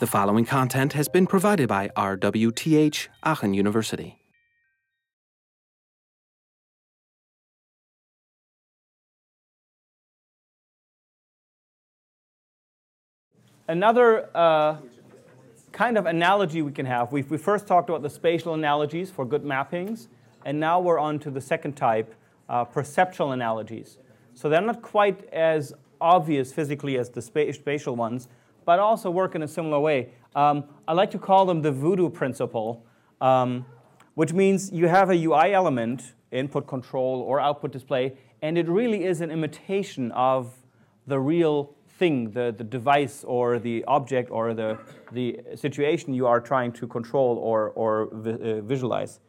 The following content has been provided by RWTH Aachen University. Another uh, kind of analogy we can have, we we first talked about the spatial analogies for good mappings, and now we're on to the second type, uh, perceptual analogies. So they're not quite as obvious physically as the spa- spatial ones, but also work in a similar way. Um, I like to call them the voodoo principle, um, which means you have a UI element, input control or output display, and it really is an imitation of the real thing, the, the device or the object or the, the situation you are trying to control or, or vi- uh, visualize.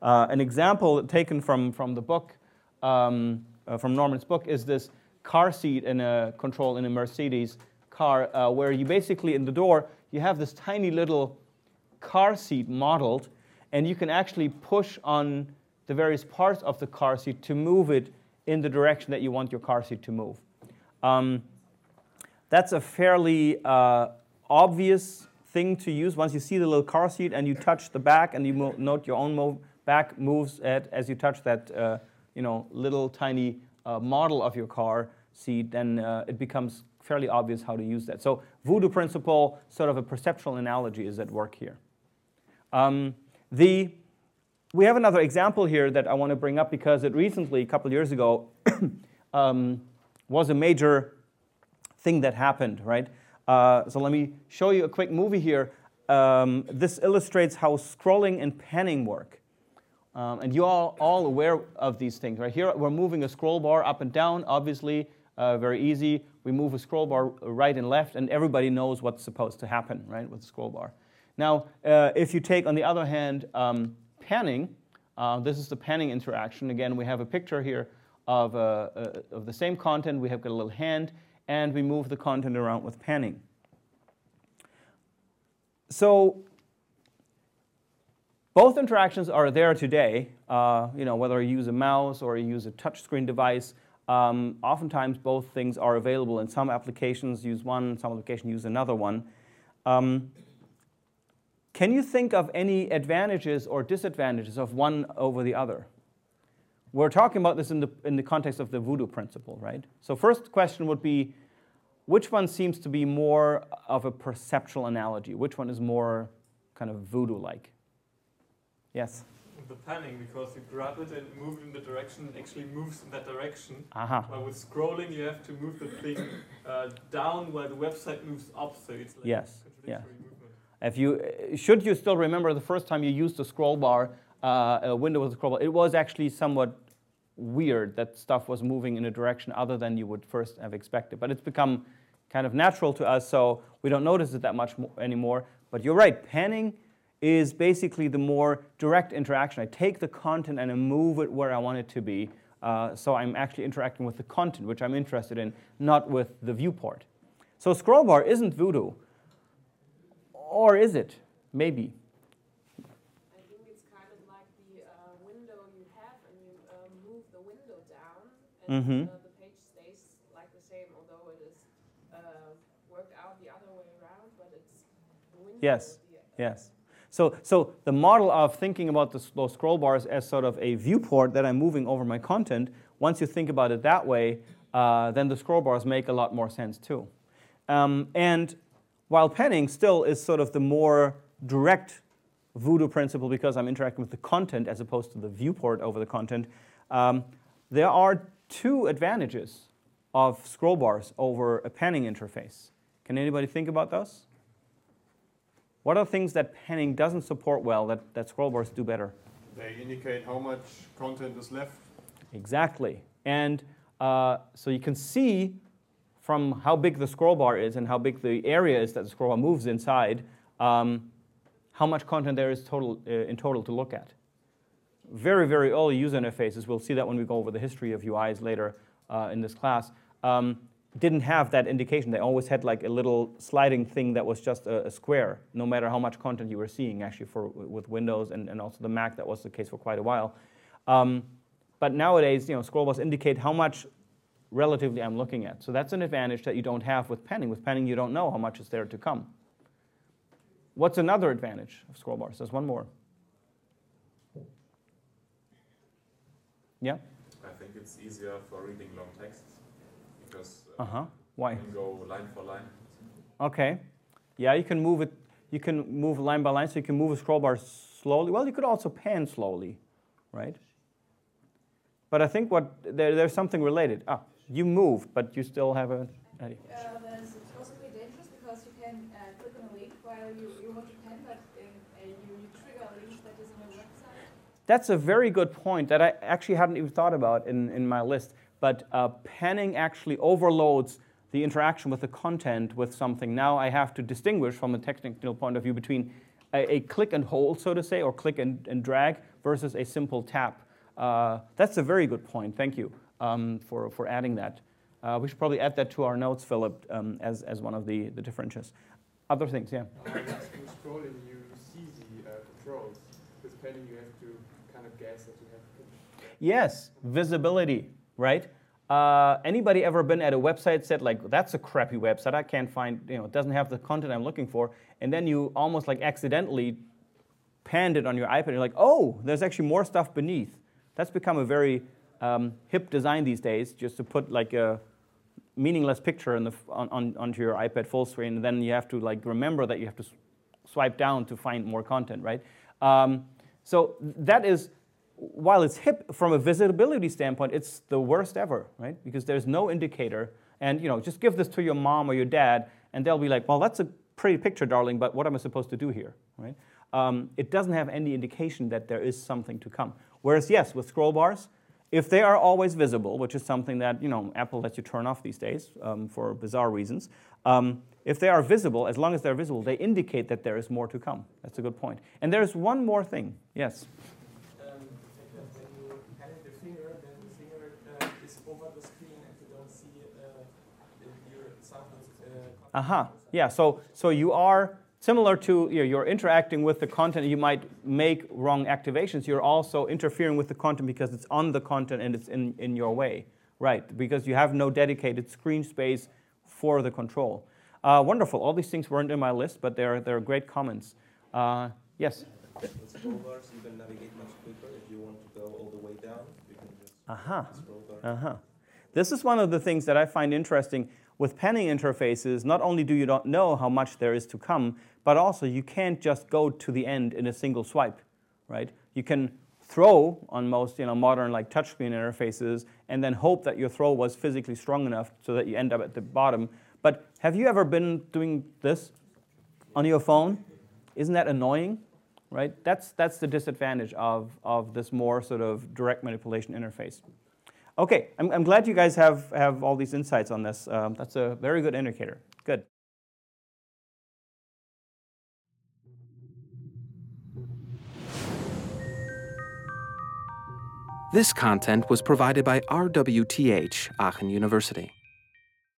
Uh, an example taken from, from the book, um, uh, from Norman's book, is this car seat in a control in a Mercedes car, uh, where you basically in the door you have this tiny little car seat modeled, and you can actually push on the various parts of the car seat to move it in the direction that you want your car seat to move. Um, that's a fairly uh, obvious thing to use. Once you see the little car seat and you touch the back and you mo- note your own back moves at, as you touch that uh, you know, little tiny uh, model of your car seat, then uh, it becomes fairly obvious how to use that. So voodoo principle, sort of a perceptual analogy is at work here. Um, the, we have another example here that I want to bring up because it recently, a couple years ago, um, was a major thing that happened, right? Uh, so let me show you a quick movie here. Um, this illustrates how scrolling and panning work. Um, and you're all, all aware of these things, right? Here we're moving a scroll bar up and down, obviously, uh, very easy. We move a scroll bar right and left, and everybody knows what's supposed to happen, right, with the scroll bar. Now, uh, if you take, on the other hand, um, panning, uh, this is the panning interaction. Again, we have a picture here of, uh, uh, of the same content. We have got a little hand, and we move the content around with panning. So both interactions are there today. Uh, you know, whether you use a mouse or you use a touchscreen device, um, oftentimes both things are available. In some applications, use one. Some applications use another one. Um, can you think of any advantages or disadvantages of one over the other? We're talking about this in the, in the context of the voodoo principle, right? So, first question would be which one seems to be more of a perceptual analogy? Which one is more kind of voodoo like? Yes? The panning, because you grab it and move it in the direction, it actually moves in that direction. Aha. While with scrolling, you have to move the thing uh, down while the website moves up, so it's like Yes, contradictory movement. If you, should you still remember the first time you used the scroll bar, uh, a window with a scroll bar, it was actually somewhat weird that stuff was moving in a direction other than you would first have expected. But it's become kind of natural to us, so we don't notice it that much mo- anymore. But you're right, panning is basically the more direct interaction. I take the content and I move it where I want it to be. Uh, so I'm actually interacting with the content, which I'm interested in, not with the viewport. So scroll bar isn't voodoo. Or is it? Maybe. I think it's kind of like the uh, window you have and you uh, move the window down and uh, the page stays like the same, although it is uh, worked out the other way around, but it's the window. Yes. the- Yes. So, so the model of thinking about those scroll bars as sort of a viewport that I'm moving over my content, once you think about it that way, uh, then the scroll bars make a lot more sense too. Um, and while panning still is sort of the more direct voodoo principle because I'm interacting with the content as opposed to the viewport over the content, um, there are two advantages of scroll bars over a panning interface. Can anybody think about those? What are things that panning doesn't support well that, that scroll bars do better? They indicate how much content is left. Exactly. And uh, so you can see from how big the scroll bar is and how big the area is that the scroll bar moves inside, um, how much content there is total, uh, in total to look at. Very, very early user interfaces, we'll see that when we go over the history of UIs later uh, in this class, um, didn't have that indication. They always had like a little sliding thing that was just a, a square, no matter how much content you were seeing, actually, for, with Windows and, and also the Mac, that was the case for quite a while. Um, but nowadays, you know, scroll bars indicate how much relatively I'm looking at. So that's an advantage that you don't have with panning. With panning, you don't know how much is there to come. What's another advantage of scroll bars? There's one more. Yeah? I think it's easier for reading long texts because Uh uh, huh. Why? you can go line for line. Okay. Yeah, you can move it. You can move line by line, so you can move a scroll bar slowly. Well, you could also pan slowly, right? But I think what there, there's something related. Ah, you move, but you still have a. Uh, there's it's possibly dangerous because you can uh, click on a link while you, you want to pan, but uh, you, you trigger a link that is on a website. That's a very good point that I actually hadn't even thought about in, in my list. But uh, panning actually overloads the interaction with the content with something. Now I have to distinguish from a technical point of view between a, a click and hold, so to say, or click and, and drag versus a simple tap. Uh, that's a very good point. Thank you um, for, for adding that. Uh, we should probably add that to our notes, Philip, um, as, as one of the, the differences. Other things, yeah. You scrolling, you see the uh, controls. With panning, you have to kind of guess that you have. Yes, visibility, right? Uh, anybody ever been at a website said like that's a crappy website I can't find you know it doesn't have the content I'm looking for and then you almost like accidentally panned it on your iPad you're like oh there's actually more stuff beneath that's become a very um, hip design these days just to put like a meaningless picture the, on, on, onto your iPad full screen and then you have to like remember that you have to swipe down to find more content right um, so that is while it's hip from a visibility standpoint, it's the worst ever, right? Because there's no indicator. And you know, just give this to your mom or your dad, and they'll be like, "Well, that's a pretty picture, darling, but what am I supposed to do here?" Right? Um, it doesn't have any indication that there is something to come. Whereas, yes, with scroll bars, if they are always visible, which is something that you know Apple lets you turn off these days um, for bizarre reasons, um, if they are visible, as long as they're visible, they indicate that there is more to come. That's a good point. And there's one more thing. Yes. Uh, the screen and you don't see uh, your samples. Uh, Aha. Uh-huh. Yeah. So so you are similar to you know, you're interacting with the content. You might make wrong activations. You're also interfering with the content because it's on the content and it's in, in your way. Right. Because you have no dedicated screen space for the control. Uh, wonderful. All these things weren't in my list, but they're they're great comments. Uh, yes. With scroll bars, you can navigate much quicker. If you want to go all the way down, you can just Aha. scroll bar. Uh-huh. This is one of the things that I find interesting with panning interfaces. Not only do you not know how much there is to come, but also you can't just go to the end in a single swipe, right? You can throw on most you know, modern like touchscreen interfaces and then hope that your throw was physically strong enough so that you end up at the bottom. But have you ever been doing this on your phone? Isn't that annoying? Right? That's, that's the disadvantage of, of this more sort of direct manipulation interface. Okay, I'm, I'm glad you guys have, have all these insights on this. Um, that's a very good indicator. Good. This content was provided by RWTH Aachen University.